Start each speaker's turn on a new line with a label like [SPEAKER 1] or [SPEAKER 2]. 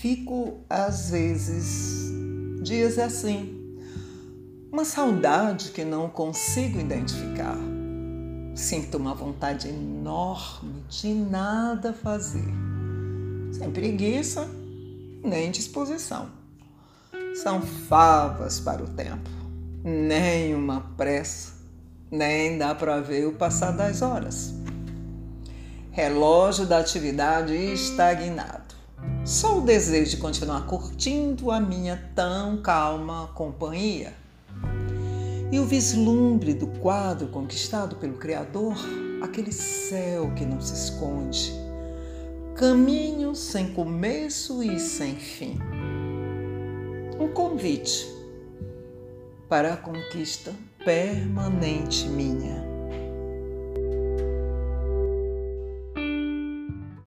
[SPEAKER 1] fico, às vezes, dias assim. Uma saudade que não consigo identificar. Sinto uma vontade enorme de nada fazer. Sem preguiça nem disposição. São favas para o tempo. Nem uma pressa, nem dá para ver o passar das horas. Relógio da atividade estagnado. Só o desejo de continuar curtindo a minha tão calma companhia. E o vislumbre do quadro conquistado pelo Criador, aquele céu que não se esconde, caminho sem começo e sem fim. Um convite para a conquista permanente minha.